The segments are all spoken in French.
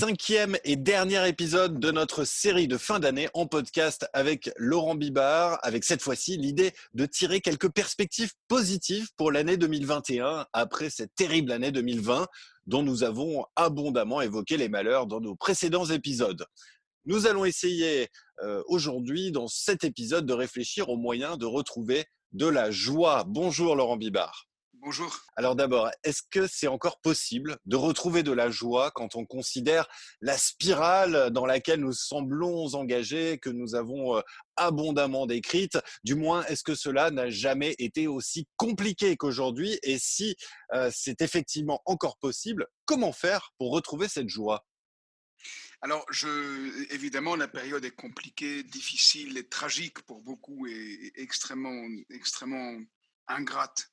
cinquième et dernier épisode de notre série de fin d'année en podcast avec Laurent Bibard, avec cette fois-ci l'idée de tirer quelques perspectives positives pour l'année 2021 après cette terrible année 2020 dont nous avons abondamment évoqué les malheurs dans nos précédents épisodes. Nous allons essayer euh, aujourd'hui, dans cet épisode, de réfléchir aux moyens de retrouver de la joie. Bonjour Laurent Bibard. Bonjour. Alors d'abord, est-ce que c'est encore possible de retrouver de la joie quand on considère la spirale dans laquelle nous semblons engagés, que nous avons euh, abondamment décrite? Du moins, est-ce que cela n'a jamais été aussi compliqué qu'aujourd'hui? Et si euh, c'est effectivement encore possible, comment faire pour retrouver cette joie? Alors, je, évidemment, la période est compliquée, difficile et tragique pour beaucoup et extrêmement, extrêmement ingrate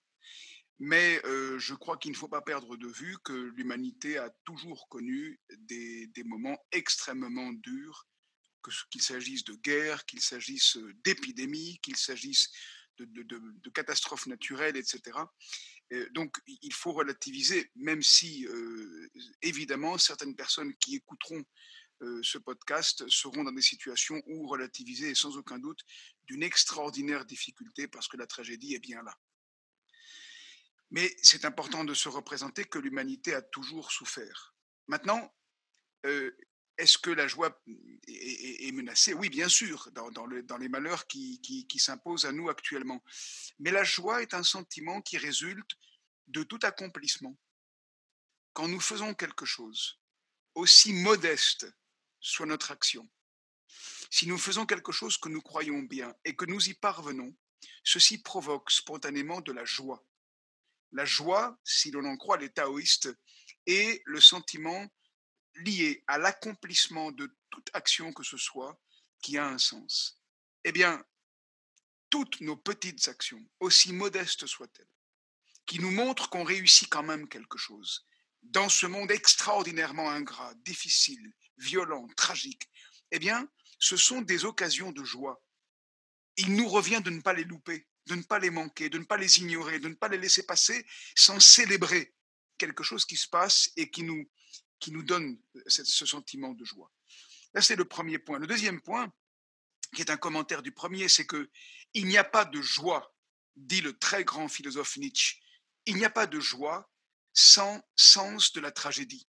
mais je crois qu'il ne faut pas perdre de vue que l'humanité a toujours connu des, moments extrêmement durs, qu'il s'agisse de guerre, qu'il s'agisse d'épidémies, qu'il s'agisse de, catastrophes naturelles, etc. donc il faut relativiser, même si évidemment certaines personnes qui écouteront ce podcast seront dans des situations où relativiser est sans aucun doute d'une extraordinaire difficulté parce que la tragédie est bien là. Mais c'est important de se représenter que l'humanité a toujours souffert. Maintenant, euh, est-ce que la joie est, menacée? Oui, bien sûr, dans, les malheurs qui, qui s'imposent à nous actuellement. Mais la joie est un sentiment qui résulte de tout accomplissement. Quand nous faisons quelque chose, aussi modeste soit notre action, si nous faisons quelque chose que nous croyons bien et que nous y parvenons, ceci provoque spontanément de la joie. La joie, si l'on en croit les taoïstes, est le sentiment lié à l'accomplissement de toute action que ce soit qui a un sens. Eh bien, toutes nos petites actions, aussi modestes soient-elles, qui nous montrent qu'on réussit quand même quelque chose, dans ce monde extraordinairement ingrat, difficile, violent, tragique, eh bien, ce sont des occasions de joie. Il nous revient de ne pas les louper de ne pas les manquer, de ne pas les ignorer, de ne pas les laisser passer sans célébrer quelque chose qui se passe et qui nous, donne ce sentiment de joie. Là, c'est le premier point. Le deuxième point, qui est un commentaire du premier, c'est que il n'y a pas de joie, dit le très grand philosophe Nietzsche, il n'y a pas de joie sans sens de la tragédie.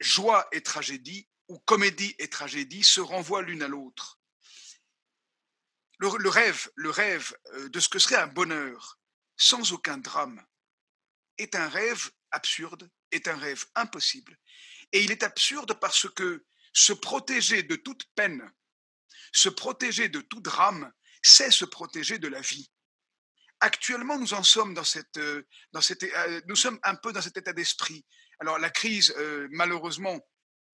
Joie et tragédie, ou comédie et tragédie, se renvoient l'une à l'autre le, rêve, le rêve euh, de ce que serait un bonheur sans aucun drame est un rêve absurde, est un rêve impossible. Et il est absurde parce que se protéger de toute peine, se protéger de tout drame, c'est se protéger de la vie. Actuellement, nous en sommes dans cette, euh, dans cette, euh, nous sommes un peu dans cet état d'esprit. Alors la crise, malheureusement,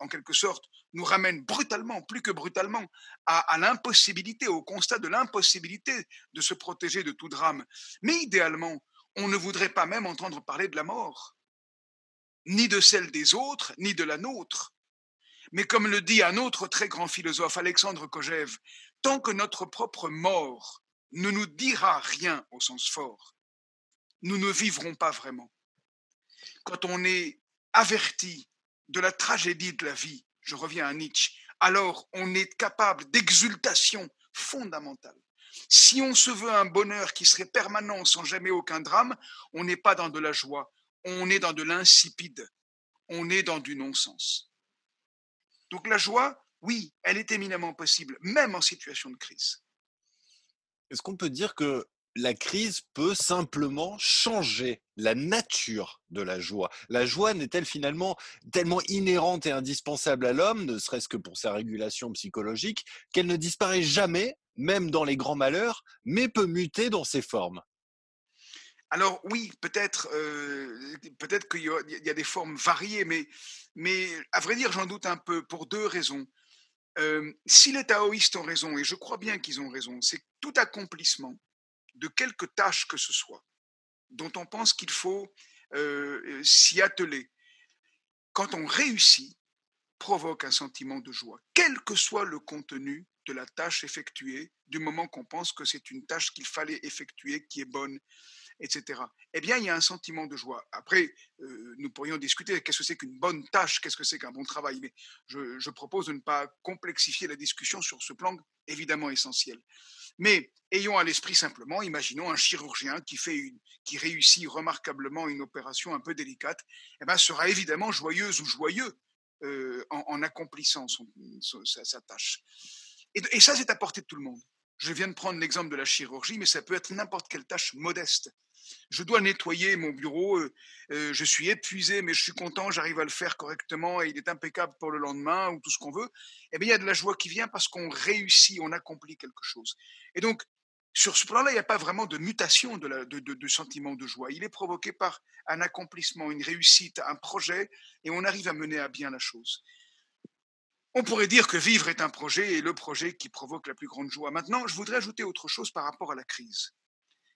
en quelque sorte, nous ramène brutalement, plus que brutalement, à, l'impossibilité, au constat de l'impossibilité de se protéger de tout drame. Mais idéalement, on ne voudrait pas même entendre parler de la mort, ni de celle des autres, ni de la nôtre. Mais comme le dit un autre très grand philosophe, Alexandre Kojève, tant que notre propre mort ne nous dira rien au sens fort, nous ne vivrons pas vraiment. Quand on est averti de la tragédie de la vie, je reviens à Nietzsche, alors on est capable d'exultation fondamentale. Si on se veut un bonheur qui serait permanent sans jamais aucun drame, on n'est pas dans de la joie, on est dans de l'insipide, on est dans du non-sens. Donc la joie, oui, elle est éminemment possible, même en situation de crise. Est-ce qu'on peut dire que la crise peut simplement changer la nature de la joie. La joie n'est-elle finalement tellement inhérente et indispensable à l'homme, ne serait-ce que pour sa régulation psychologique, qu'elle ne disparaît jamais, même dans les grands malheurs, mais peut muter dans ses formes? Alors oui, peut-être euh, peut-être qu'il y, a des formes variées, mais, mais à vrai dire, j'en doute un peu pour deux raisons. Euh, si les taoïstes ont raison, et je crois bien qu'ils ont raison, c'est tout accomplissement de quelque tâche que ce soit, dont on pense qu'il faut euh, euh, s'y atteler, quand on réussit, provoque un sentiment de joie, quel que soit le contenu de la tâche effectuée, du moment qu'on pense que c'est une tâche qu'il fallait effectuer, qui est bonne. etc. Eh bien, il y a un sentiment de joie. Après, euh, nous pourrions discuter qu'est-ce que c'est qu'une bonne tâche, qu'est-ce que c'est qu'un bon travail, mais je, propose de ne pas complexifier la discussion sur ce plan évidemment essentiel. Mais ayons à l'esprit simplement, imaginons un chirurgien qui, fait une, qui réussit remarquablement une opération un peu délicate, eh bien, sera évidemment joyeuse ou joyeux euh, en, accomplissant sa, tâche. Et, et ça, c'est à portée de tout le monde. Je viens de prendre l'exemple de la chirurgie, mais ça peut être n'importe quelle tâche modeste. Je dois nettoyer mon bureau, euh, euh, je suis épuisé, mais je suis content, j'arrive à le faire correctement et il est impeccable pour le lendemain ou tout ce qu'on veut. Eh bien, il y a de la joie qui vient parce qu'on réussit, on accomplit quelque chose. Et donc, sur ce plan-là, il n'y a pas vraiment de mutation de, sentiment de joie. Il est provoqué par un accomplissement, une réussite, un projet, et on arrive à mener à bien la chose. On pourrait dire que vivre est un projet et le projet qui provoque la plus grande joie. Maintenant, je voudrais ajouter autre chose par rapport à la crise.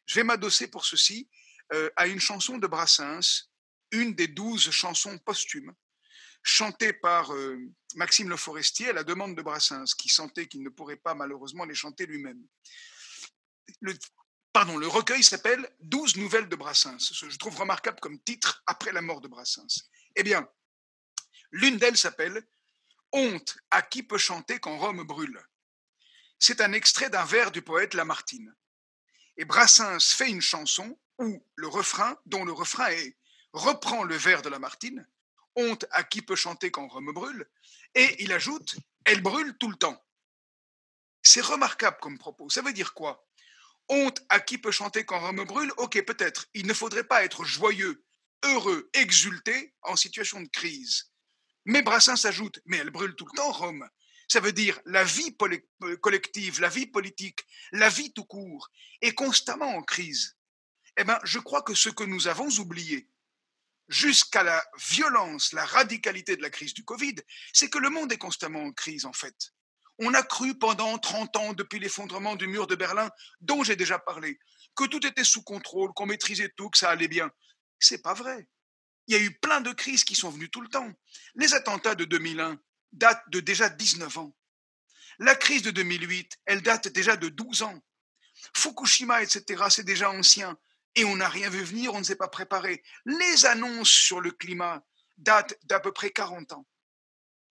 Je vais m'adosser pour ceci euh, à une chanson de Brassens, une des douze chansons posthumes, chantée par euh, Maxime Le Forestier à la demande de Brassens, qui sentait qu'il ne pourrait pas malheureusement les chanter lui-même. Pardon, le recueil s'appelle Douze nouvelles de Brassens. Je trouve remarquable comme titre après la mort de Brassens. Eh bien, l'une d'elles s'appelle Honte à qui peut chanter quand Rome brûle. C'est un extrait d'un vers du poète Lamartine. Et Brassens fait une chanson où le refrain, dont le refrain est reprend le vers de Lamartine, honte à qui peut chanter quand Rome brûle, et il ajoute elle brûle tout le temps. C'est remarquable comme propos. Ça veut dire quoi? Honte à qui peut chanter quand Rome brûle Ok, peut-être. Il ne faudrait pas être joyeux, heureux, exulté en situation de crise. Mais Brassens ajoute, mais elle brûle tout le temps, Rome. Ça veut dire la vie euh, collective, la vie politique, la vie tout court est constamment en crise. Eh bien, je crois que ce que nous avons oublié, jusqu'à la violence, la radicalité de la crise du Covid, c'est que le monde est constamment en crise, en fait. On a cru pendant 30 ans, depuis l'effondrement du mur de Berlin, dont j'ai déjà parlé, que tout était sous contrôle, qu'on maîtrisait tout, que ça allait bien. C'est pas vrai. Il y a eu plein de crises qui sont venues tout le temps. Les attentats de 2001 datent de déjà 19 ans. La crise de 2008, elle date déjà de 12 ans. Fukushima, etc., c'est déjà ancien. Et on n'a rien vu venir, on ne s'est pas préparé. Les annonces sur le climat datent d'à peu près 40 ans.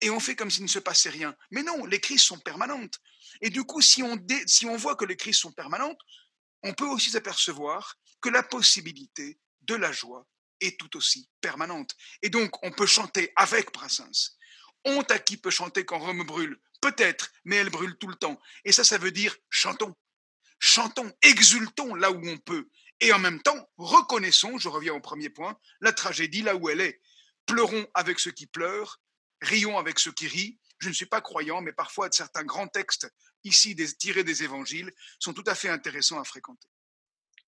Et on fait comme s'il ne se passait rien. Mais non, les crises sont permanentes. Et du coup, si on, si on voit que les crises sont permanentes, on peut aussi s'apercevoir que la possibilité de la joie est tout aussi permanente. Et donc, on peut chanter avec Brassens. Honte à qui peut chanter quand Rome brûle Peut-être, mais elle brûle tout le temps. Et ça, ça veut dire chantons. Chantons, exultons là où on peut. Et en même temps, reconnaissons, je reviens au premier point, la tragédie là où elle est. Pleurons avec ceux qui pleurent, rions avec ceux qui rient. Je ne suis pas croyant, mais parfois certains grands textes ici tirés des évangiles sont tout à fait intéressants à fréquenter.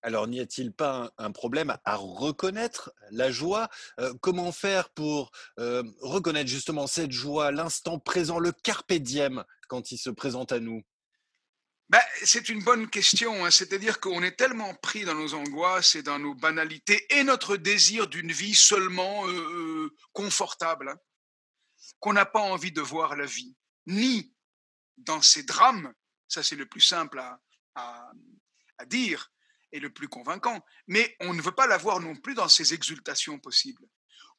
Alors, n'y a-t-il pas un, problème à reconnaître la joie? Euh, Comment faire pour euh, reconnaître justement cette joie, l'instant présent, le carpe diem quand il se présente à nous? Ben, c'est une bonne question. Hein. C'est-à-dire qu'on est tellement pris dans nos angoisses et dans nos banalités et notre désir d'une vie seulement euh, confortable hein, qu'on n'a pas envie de voir la vie, ni dans ces drames. Ça, c'est le plus simple à dire le plus convaincant, mais on ne veut pas l'avoir non plus dans ces exultations possibles.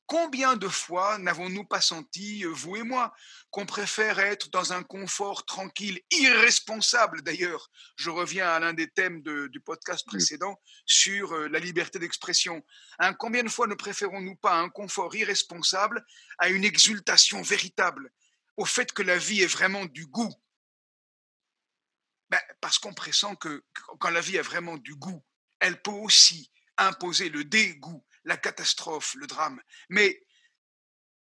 Combien de fois n'avons-nous pas senti, euh, vous et moi, qu'on préfère être dans un confort tranquille, irresponsable d'ailleurs? Je reviens à l'un des thèmes du podcast précédent sur euh, la liberté d'expression. Hein, combien de fois ne préférons-nous pas un confort irresponsable à une exultation véritable, au fait que la vie est vraiment du goût? Ben, Parce qu'on pressent que quand la vie a vraiment du goût, elle peut aussi imposer le dégoût, la catastrophe, le drame. Mais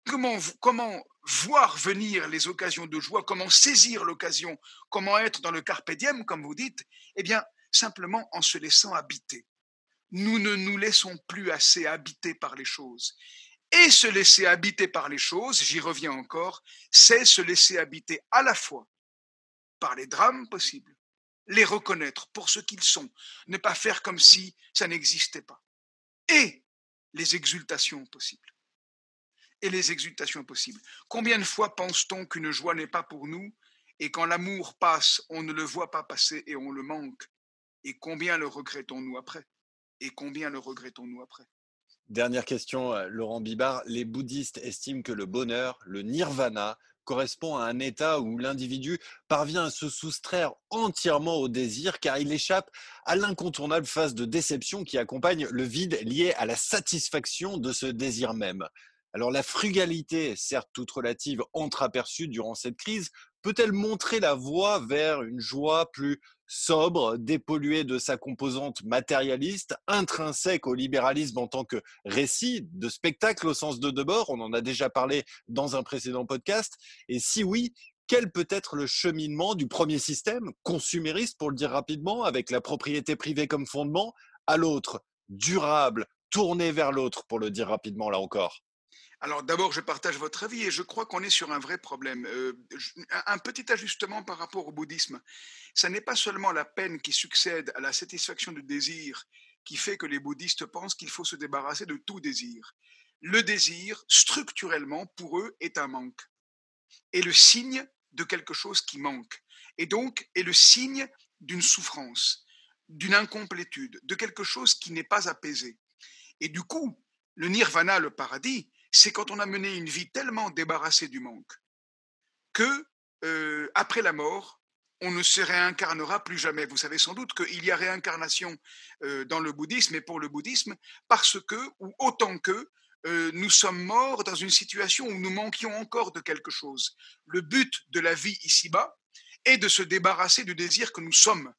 comment, voir venir les occasions de joie, comment saisir l'occasion, comment être dans le carpe comme vous dites? Eh bien, simplement en se laissant habiter. Nous ne nous laissons plus assez habiter par les choses. Et se laisser habiter par les choses, j'y reviens encore, c'est se laisser habiter à la fois par les drames possibles, les reconnaître pour ce qu'ils sont, ne pas faire comme si ça n'existait pas, et les exultations possibles. Et les exultations possibles. Combien de fois pense-t-on qu'une joie n'est pas pour nous, et quand l'amour passe, on ne le voit pas passer et on le manque, et combien le regrettons-nous après? Et combien le regrettons-nous après? Dernière question, euh, Laurent Bibard. Les bouddhistes estiment que le bonheur, le nirvana, correspond à un état où l'individu parvient à se soustraire entièrement au désir car il échappe à l'incontournable phase de déception qui accompagne le vide lié à la satisfaction de ce désir même. Alors la frugalité, certes toute relative, entre-aperçue durant cette crise, peut-elle montrer la voie vers une joie plus sobre, dépolluée de sa composante matérialiste, intrinsèque au libéralisme en tant que récit de spectacle au sens de Debord On en a déjà parlé dans un précédent podcast. Et si oui, quel peut être le cheminement du premier système, consumériste pour le dire rapidement, avec la propriété privée comme fondement, à l'autre, durable, tourné vers l'autre pour le dire rapidement là encore alors d'abord, je partage votre avis et je crois qu'on est sur un vrai problème. Euh, un petit ajustement par rapport au bouddhisme. Ce n'est pas seulement la peine qui succède à la satisfaction du désir qui fait que les bouddhistes pensent qu'il faut se débarrasser de tout désir. Le désir, structurellement, pour eux, est un manque. Est le signe de quelque chose qui manque. Et donc est le signe d'une souffrance, d'une incomplétude, de quelque chose qui n'est pas apaisé. Et du coup, le nirvana, le paradis, c'est quand on a mené une vie tellement débarrassée du manque que euh, après la mort, on ne se réincarnera plus jamais. Vous savez sans doute qu'il y a réincarnation euh, dans le bouddhisme et pour le bouddhisme parce que, ou autant que, euh, nous sommes morts dans une situation où nous manquions encore de quelque chose. Le but de la vie ici-bas est de se débarrasser du désir que nous sommes,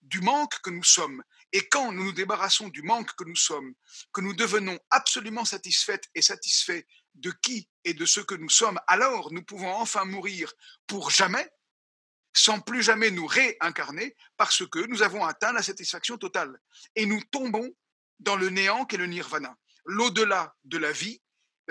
du manque que nous sommes. Et quand nous nous débarrassons du manque que nous sommes, que nous devenons absolument satisfaites et satisfaits de qui et de ce que nous sommes, alors nous pouvons enfin mourir pour jamais, sans plus jamais nous réincarner, parce que nous avons atteint la satisfaction totale. Et nous tombons dans le néant qu'est le nirvana. L'au-delà de la vie,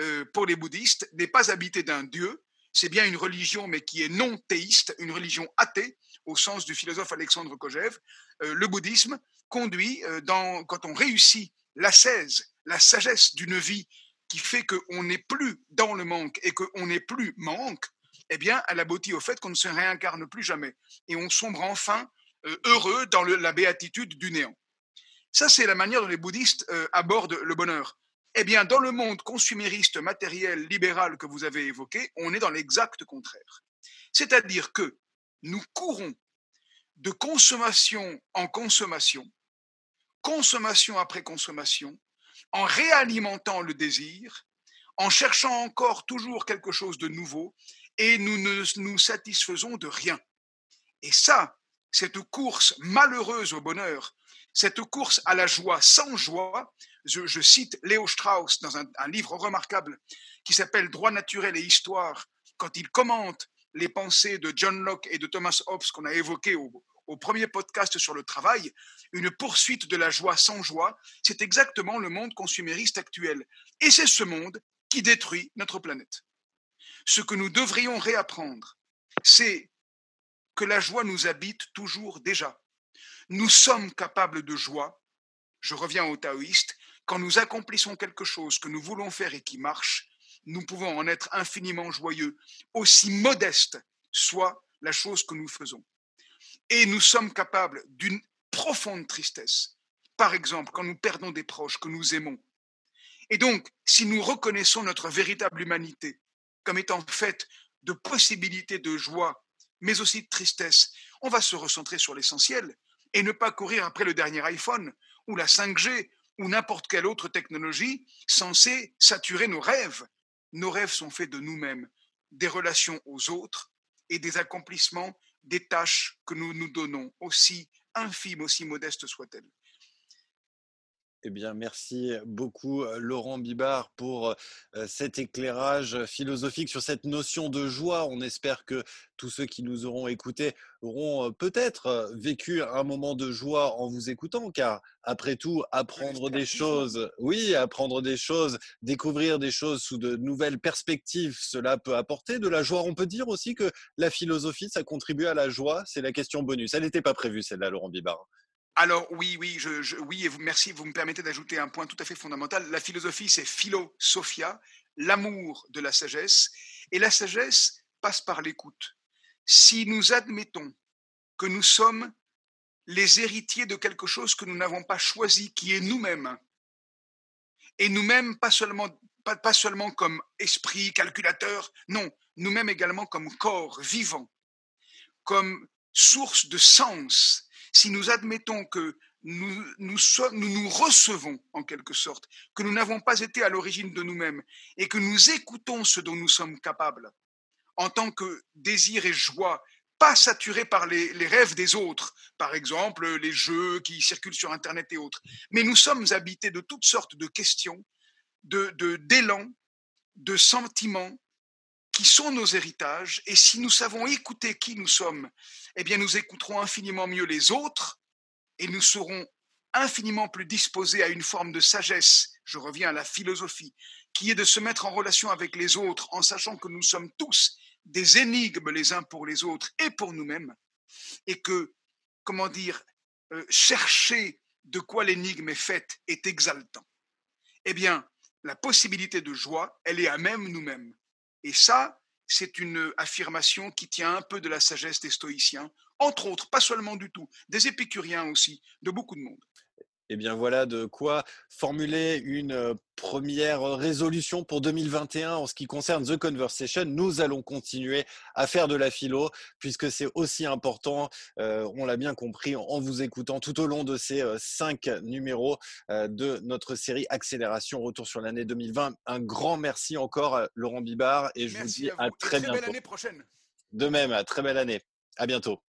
euh, pour les bouddhistes, n'est pas habité d'un dieu, c'est bien une religion, mais qui est non théiste, une religion athée, au sens du philosophe Alexandre Kojève. Euh, le bouddhisme conduit, euh, quand on réussit l'ascèse, la sagesse d'une vie qui fait qu'on n'est plus dans le manque et qu'on n'est plus manque, eh bien, elle aboutit au fait qu'on ne se réincarne plus jamais et on sombre enfin euh, heureux dans la béatitude du néant. Ça, c'est la manière dont les bouddhistes abordent le bonheur. Eh bien, dans le monde consumériste, matériel, libéral que vous avez évoqué, on est dans l'exact contraire. C'est-à-dire que nous courons de consommation en consommation consommation après consommation, en réalimentant le désir, en cherchant encore toujours quelque chose de nouveau, et nous ne nous satisfaisons de rien. Et ça, cette course malheureuse au bonheur, cette course à la joie sans joie, je, cite Léo Strauss dans un, livre remarquable qui s'appelle Droit naturel et histoire, quand il commente les pensées de John Locke et de Thomas Hobbes qu'on a évoquées au, au premier podcast sur le travail, une poursuite de la joie sans joie, c'est exactement le monde consumériste actuel. Et c'est ce monde qui détruit notre planète. Ce que nous devrions réapprendre, c'est que la joie nous habite toujours déjà. Nous sommes capables de joie, je reviens au taoïste, quand nous accomplissons quelque chose que nous voulons faire et qui marche, nous pouvons en être infiniment joyeux, aussi modeste soit la chose que nous faisons. Et nous sommes capables d'une profonde tristesse, par exemple quand nous perdons des proches que nous aimons. Et donc, si nous reconnaissons notre véritable humanité comme étant faite de possibilités de joie, mais aussi de tristesse, on va se recentrer sur l'essentiel et ne pas courir après le dernier iPhone ou la 5G ou n'importe quelle autre technologie censée saturer nos rêves. Nos rêves sont faits de nous-mêmes, des relations aux autres et des accomplissements des tâches que nous nous donnons, aussi infimes, aussi modestes soient-elles. Eh bien, merci beaucoup, Laurent Bibard, pour cet éclairage philosophique sur cette notion de joie. On espère que tous ceux qui nous auront écoutés auront peut-être vécu un moment de joie en vous écoutant, car après tout, apprendre des choses, oui, apprendre des choses, découvrir des choses sous de nouvelles perspectives, cela peut apporter de la joie. On peut dire aussi que la philosophie, ça contribue à la joie. C'est la question bonus. Elle n'était pas prévue, celle-là, Laurent Bibard. Alors oui, oui, oui, et vous, merci, vous me permettez d'ajouter un point tout à fait fondamental. La philosophie, c'est philosophia, l'amour de la sagesse, et la sagesse passe par l'écoute. Si nous admettons que nous sommes les héritiers de quelque chose que nous n'avons pas choisi, qui est nous-mêmes. Et nous-mêmes, pas seulement, pas, pas seulement comme esprit, calculateur, non, nous-mêmes également comme corps vivant, comme source de sens. Si nous admettons que nous nous, recevons en quelque sorte, que nous n'avons pas été à l'origine de nous-mêmes et que nous écoutons ce dont nous sommes capables en tant que désir et joie, pas saturés par les, rêves des autres, par exemple les jeux qui circulent sur Internet et autres, mais nous sommes habités de toutes sortes de questions, de d'élan, de, sentiments qui sont nos héritages. Et si nous savons écouter qui nous sommes, eh bien nous écouterons infiniment mieux les autres et nous serons infiniment plus disposés à une forme de sagesse, je reviens à la philosophie, qui est de se mettre en relation avec les autres en sachant que nous sommes tous des énigmes les uns pour les autres et pour nous-mêmes, et que, comment dire, euh, chercher de quoi l'énigme est faite est exaltant. Eh bien, la possibilité de joie, elle est à même nous-mêmes. Et ça, c'est une affirmation qui tient un peu de la sagesse des stoïciens, entre autres, pas seulement du tout, des épicuriens aussi, de beaucoup de monde. Eh bien voilà de quoi formuler une première résolution pour 2021 en ce qui concerne The Conversation. Nous allons continuer à faire de la philo puisque c'est aussi important, euh, on l'a bien compris en vous écoutant tout au long de ces euh, cinq numéros de notre série Accélération Retour sur l'année 2020. Un grand merci encore à Laurent Bibard et je vous dis à, très, bientôt. Belle année prochaine. De même, à très belle année. À bientôt.